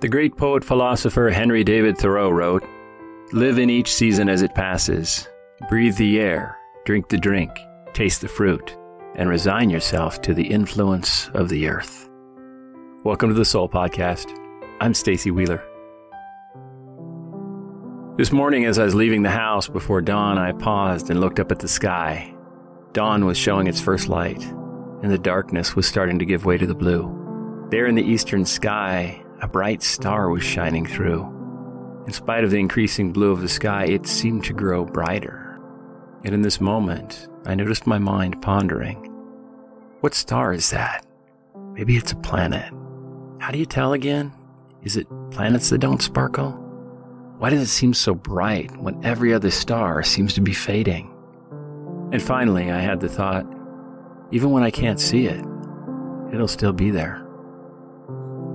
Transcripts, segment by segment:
The great poet philosopher Henry David Thoreau wrote Live in each season as it passes, breathe the air, drink the drink, taste the fruit, and resign yourself to the influence of the earth. Welcome to the Soul Podcast. I'm Stacy Wheeler. This morning, as I was leaving the house before dawn, I paused and looked up at the sky. Dawn was showing its first light, and the darkness was starting to give way to the blue. There in the eastern sky, a bright star was shining through. In spite of the increasing blue of the sky, it seemed to grow brighter. Yet in this moment, I noticed my mind pondering What star is that? Maybe it's a planet. How do you tell again? Is it planets that don't sparkle? Why does it seem so bright when every other star seems to be fading? And finally, I had the thought even when I can't see it, it'll still be there.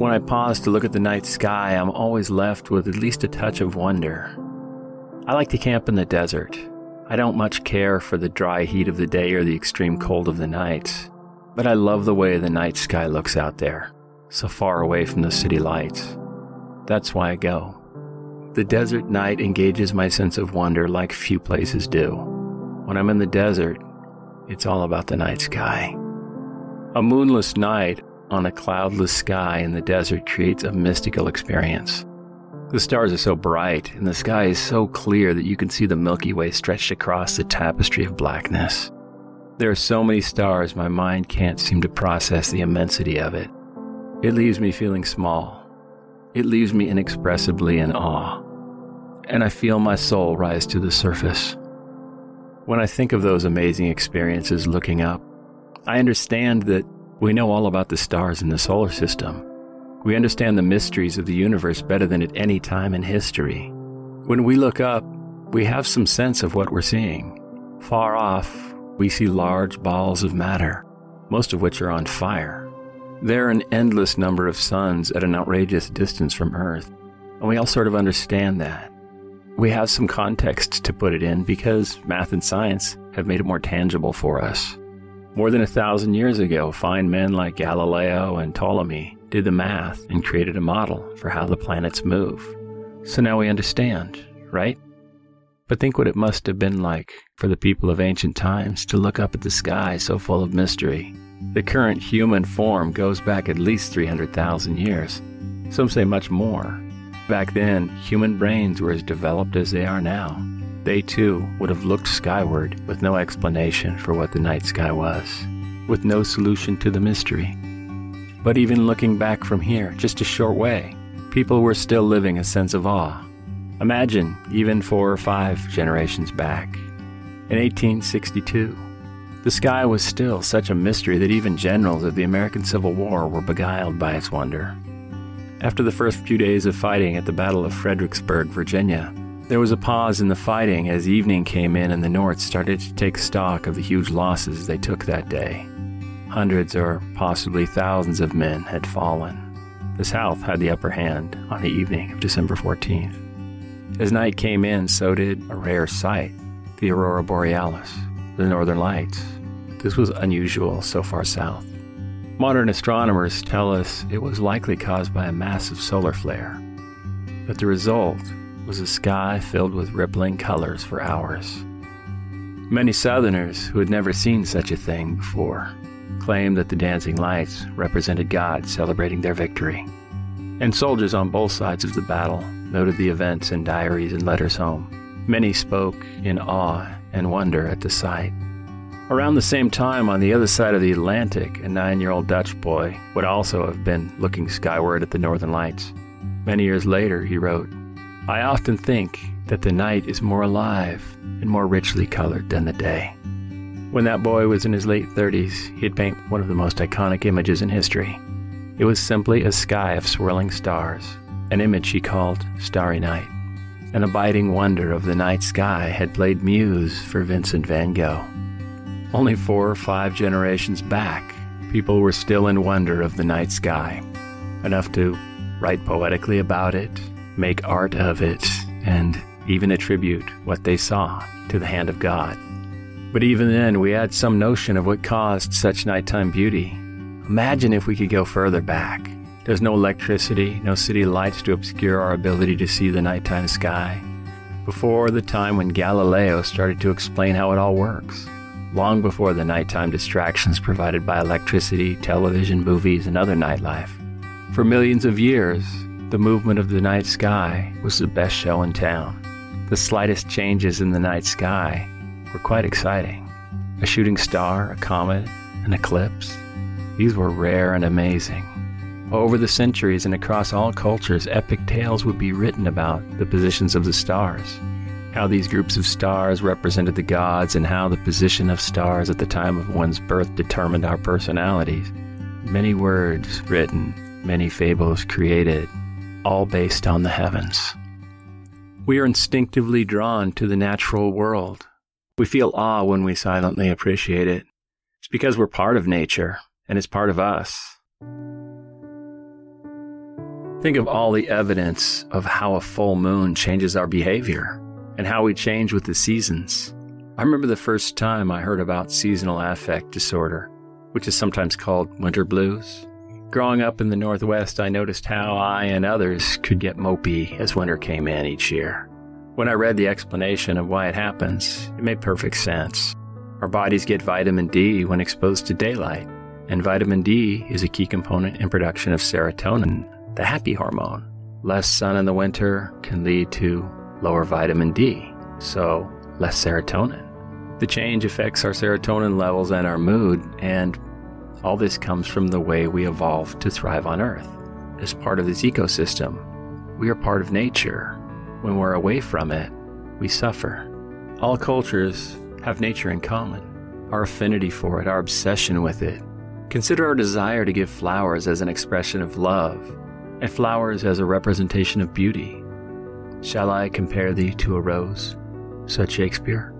When I pause to look at the night sky, I'm always left with at least a touch of wonder. I like to camp in the desert. I don't much care for the dry heat of the day or the extreme cold of the night, but I love the way the night sky looks out there, so far away from the city lights. That's why I go. The desert night engages my sense of wonder like few places do. When I'm in the desert, it's all about the night sky. A moonless night on a cloudless sky in the desert creates a mystical experience. The stars are so bright and the sky is so clear that you can see the Milky Way stretched across the tapestry of blackness. There are so many stars, my mind can't seem to process the immensity of it. It leaves me feeling small it leaves me inexpressibly in awe, and I feel my soul rise to the surface. When I think of those amazing experiences looking up, I understand that we know all about the stars in the solar system. We understand the mysteries of the universe better than at any time in history. When we look up, we have some sense of what we're seeing. Far off, we see large balls of matter, most of which are on fire. There are an endless number of suns at an outrageous distance from Earth, and we all sort of understand that. We have some context to put it in because math and science have made it more tangible for us. More than a thousand years ago, fine men like Galileo and Ptolemy did the math and created a model for how the planets move. So now we understand, right? But think what it must have been like for the people of ancient times to look up at the sky so full of mystery the current human form goes back at least 300,000 years. Some say much more. Back then, human brains were as developed as they are now. They too would have looked skyward with no explanation for what the night sky was, with no solution to the mystery. But even looking back from here, just a short way, people were still living a sense of awe. Imagine, even four or five generations back. In 1862, the sky was still such a mystery that even generals of the American Civil War were beguiled by its wonder. After the first few days of fighting at the Battle of Fredericksburg, Virginia, there was a pause in the fighting as evening came in and the North started to take stock of the huge losses they took that day. Hundreds or possibly thousands of men had fallen. The South had the upper hand on the evening of December 14th. As night came in, so did a rare sight the aurora borealis the northern lights. This was unusual so far south. Modern astronomers tell us it was likely caused by a massive solar flare, but the result was a sky filled with rippling colors for hours. Many Southerners who had never seen such a thing before claimed that the dancing lights represented God celebrating their victory. And soldiers on both sides of the battle noted the events in diaries and letters home. Many spoke in awe and wonder at the sight. Around the same time, on the other side of the Atlantic, a nine year old Dutch boy would also have been looking skyward at the northern lights. Many years later, he wrote, I often think that the night is more alive and more richly colored than the day. When that boy was in his late 30s, he'd paint one of the most iconic images in history. It was simply a sky of swirling stars, an image he called Starry Night. An abiding wonder of the night sky had played muse for Vincent van Gogh. Only four or five generations back, people were still in wonder of the night sky, enough to write poetically about it, make art of it, and even attribute what they saw to the hand of God. But even then, we had some notion of what caused such nighttime beauty. Imagine if we could go further back, There's no electricity, no city lights to obscure our ability to see the nighttime sky. Before the time when Galileo started to explain how it all works, long before the nighttime distractions provided by electricity, television, movies, and other nightlife. For millions of years, the movement of the night sky was the best show in town. The slightest changes in the night sky were quite exciting. A shooting star, a comet, an eclipse. These were rare and amazing. Over the centuries and across all cultures, epic tales would be written about the positions of the stars, how these groups of stars represented the gods, and how the position of stars at the time of one's birth determined our personalities. Many words written, many fables created, all based on the heavens. We are instinctively drawn to the natural world. We feel awe when we silently appreciate it. It's because we're part of nature and it's part of us. Think of all the evidence of how a full moon changes our behavior and how we change with the seasons. I remember the first time I heard about seasonal affect disorder, which is sometimes called winter blues. Growing up in the Northwest, I noticed how I and others could get mopey as winter came in each year. When I read the explanation of why it happens, it made perfect sense. Our bodies get vitamin D when exposed to daylight, and vitamin D is a key component in production of serotonin, the happy hormone. Less sun in the winter can lead to lower vitamin D, so less serotonin. The change affects our serotonin levels and our mood, and all this comes from the way we evolved to thrive on Earth. As part of this ecosystem, we are part of nature. When we're away from it, we suffer. All cultures have nature in common our affinity for it, our obsession with it. Consider our desire to give flowers as an expression of love, and flowers as a representation of beauty. Shall I compare thee to a rose? said Shakespeare.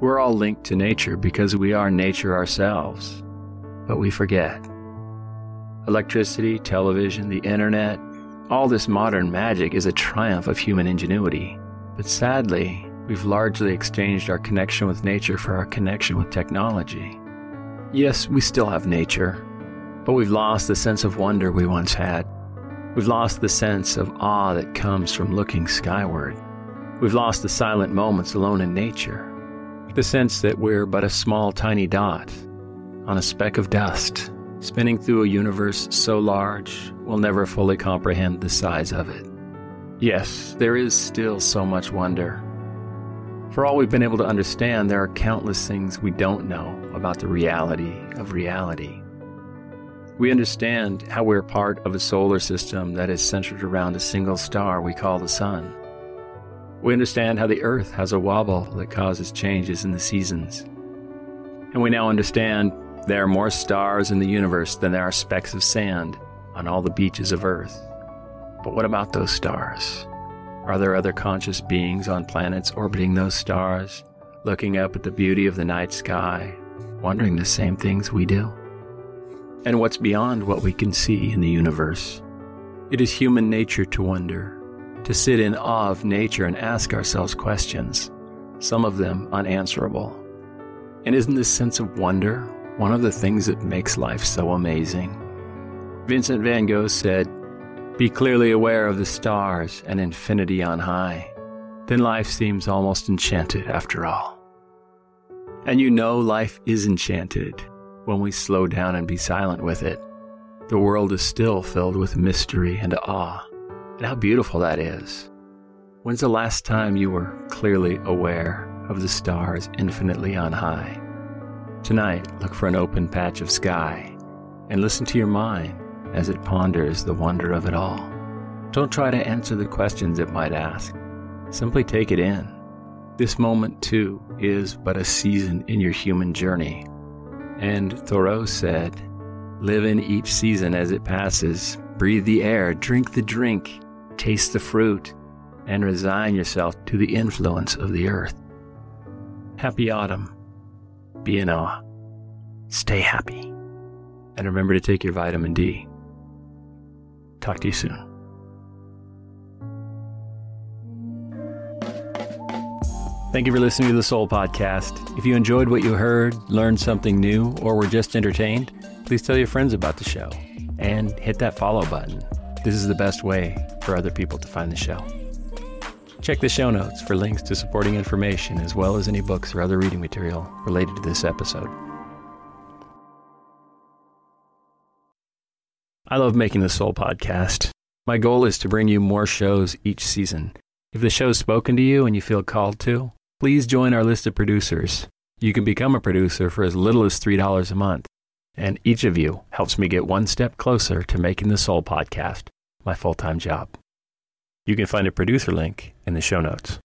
We're all linked to nature because we are nature ourselves, but we forget. Electricity, television, the internet, all this modern magic is a triumph of human ingenuity. But sadly, we've largely exchanged our connection with nature for our connection with technology. Yes, we still have nature, but we've lost the sense of wonder we once had. We've lost the sense of awe that comes from looking skyward. We've lost the silent moments alone in nature. The sense that we're but a small, tiny dot on a speck of dust, spinning through a universe so large we'll never fully comprehend the size of it. Yes, there is still so much wonder. For all we've been able to understand, there are countless things we don't know about the reality of reality. We understand how we're part of a solar system that is centered around a single star we call the Sun. We understand how the Earth has a wobble that causes changes in the seasons. And we now understand there are more stars in the universe than there are specks of sand on all the beaches of Earth. But what about those stars? Are there other conscious beings on planets orbiting those stars, looking up at the beauty of the night sky, wondering the same things we do? and what's beyond what we can see in the universe. It is human nature to wonder, to sit in awe of nature and ask ourselves questions, some of them unanswerable. And isn't this sense of wonder one of the things that makes life so amazing? Vincent van Gogh said, Be clearly aware of the stars and infinity on high. Then life seems almost enchanted after all. And you know life is enchanted when we slow down and be silent with it. The world is still filled with mystery and awe. And how beautiful that is. When's the last time you were clearly aware of the stars infinitely on high? Tonight, look for an open patch of sky and listen to your mind as it ponders the wonder of it all. Don't try to answer the questions it might ask. Simply take it in. This moment, too, is but a season in your human journey and Thoreau said, Live in each season as it passes, breathe the air, drink the drink, taste the fruit, and resign yourself to the influence of the earth. Happy autumn. Be in awe. Stay happy. And remember to take your vitamin D. Talk to you soon. Thank you for listening to the Soul Podcast. If you enjoyed what you heard, learned something new, or were just entertained, please tell your friends about the show. and hit that follow button. This is the best way for other people to find the show. Check the show notes for links to supporting information as well as any books or other reading material related to this episode. I love making the Soul podcast. My goal is to bring you more shows each season. If the show's spoken to you and you feel called to, please join our list of producers. You can become a producer for as little as $3 a month, and each of you helps me get one step closer to making the Soul podcast my full time job. You can find a producer link in the show notes.